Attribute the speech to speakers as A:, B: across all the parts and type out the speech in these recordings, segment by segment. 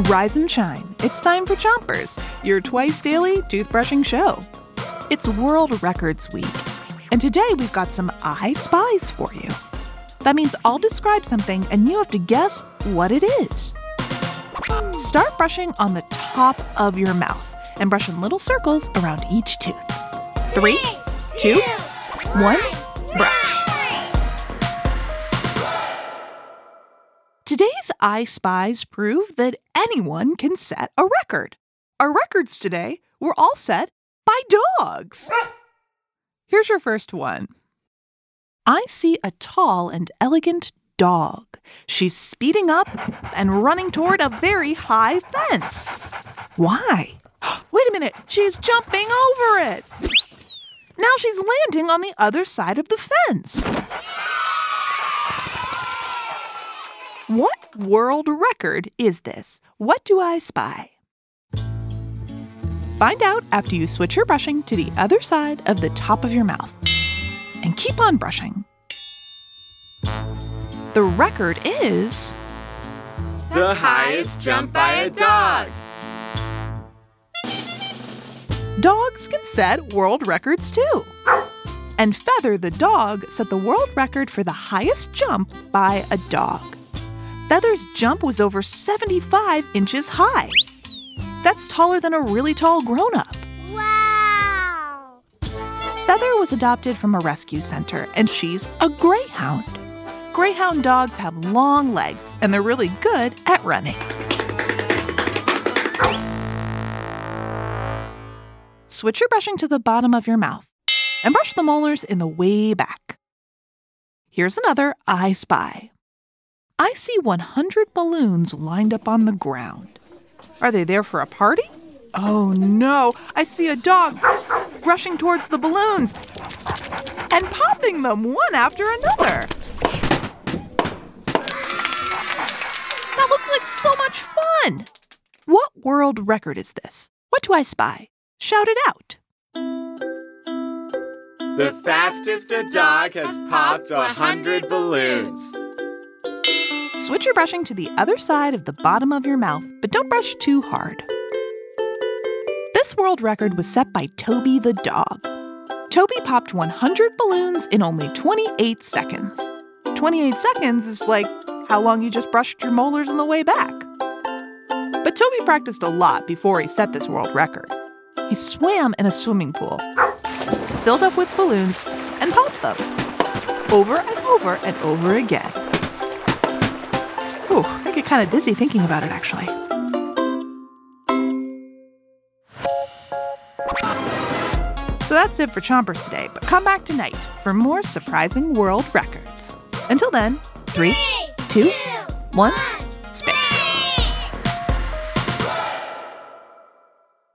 A: Rise and shine. It's time for Chompers, your twice daily toothbrushing show. It's World Records Week, and today we've got some I Spies for you. That means I'll describe something and you have to guess what it is. Start brushing on the top of your mouth and brush in little circles around each tooth. Three, two, one, I Spies prove that anyone can set a record. Our records today were all set by dogs. Ah! Here's your first one. I see a tall and elegant dog. She's speeding up and running toward a very high fence. Why? Wait a minute, she's jumping over it. Now she's landing on the other side of the fence. What world record is this? What do I spy? Find out after you switch your brushing to the other side of the top of your mouth. And keep on brushing. The record is.
B: The highest jump by a dog.
A: Dogs can set world records too. And Feather the dog set the world record for the highest jump by a dog. Feather's jump was over 75 inches high. That's taller than a really tall grown up.
C: Wow!
A: Feather was adopted from a rescue center, and she's a greyhound. Greyhound dogs have long legs, and they're really good at running. Switch your brushing to the bottom of your mouth and brush the molars in the way back. Here's another I Spy. I see 100 balloons lined up on the ground. Are they there for a party? Oh no, I see a dog rushing towards the balloons and popping them one after another. That looks like so much fun. What world record is this? What do I spy? Shout it out.
B: The fastest a dog has popped hundred balloons.
A: Switch your brushing to the other side of the bottom of your mouth, but don't brush too hard. This world record was set by Toby the dog. Toby popped 100 balloons in only 28 seconds. 28 seconds is like how long you just brushed your molars on the way back. But Toby practiced a lot before he set this world record. He swam in a swimming pool, filled up with balloons, and popped them over and over and over again. Ooh, I get kind of dizzy thinking about it, actually. So that's it for Chompers today, but come back tonight for more surprising world records. Until then, three, two, one, spit.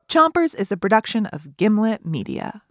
A: Chompers is a production of Gimlet Media.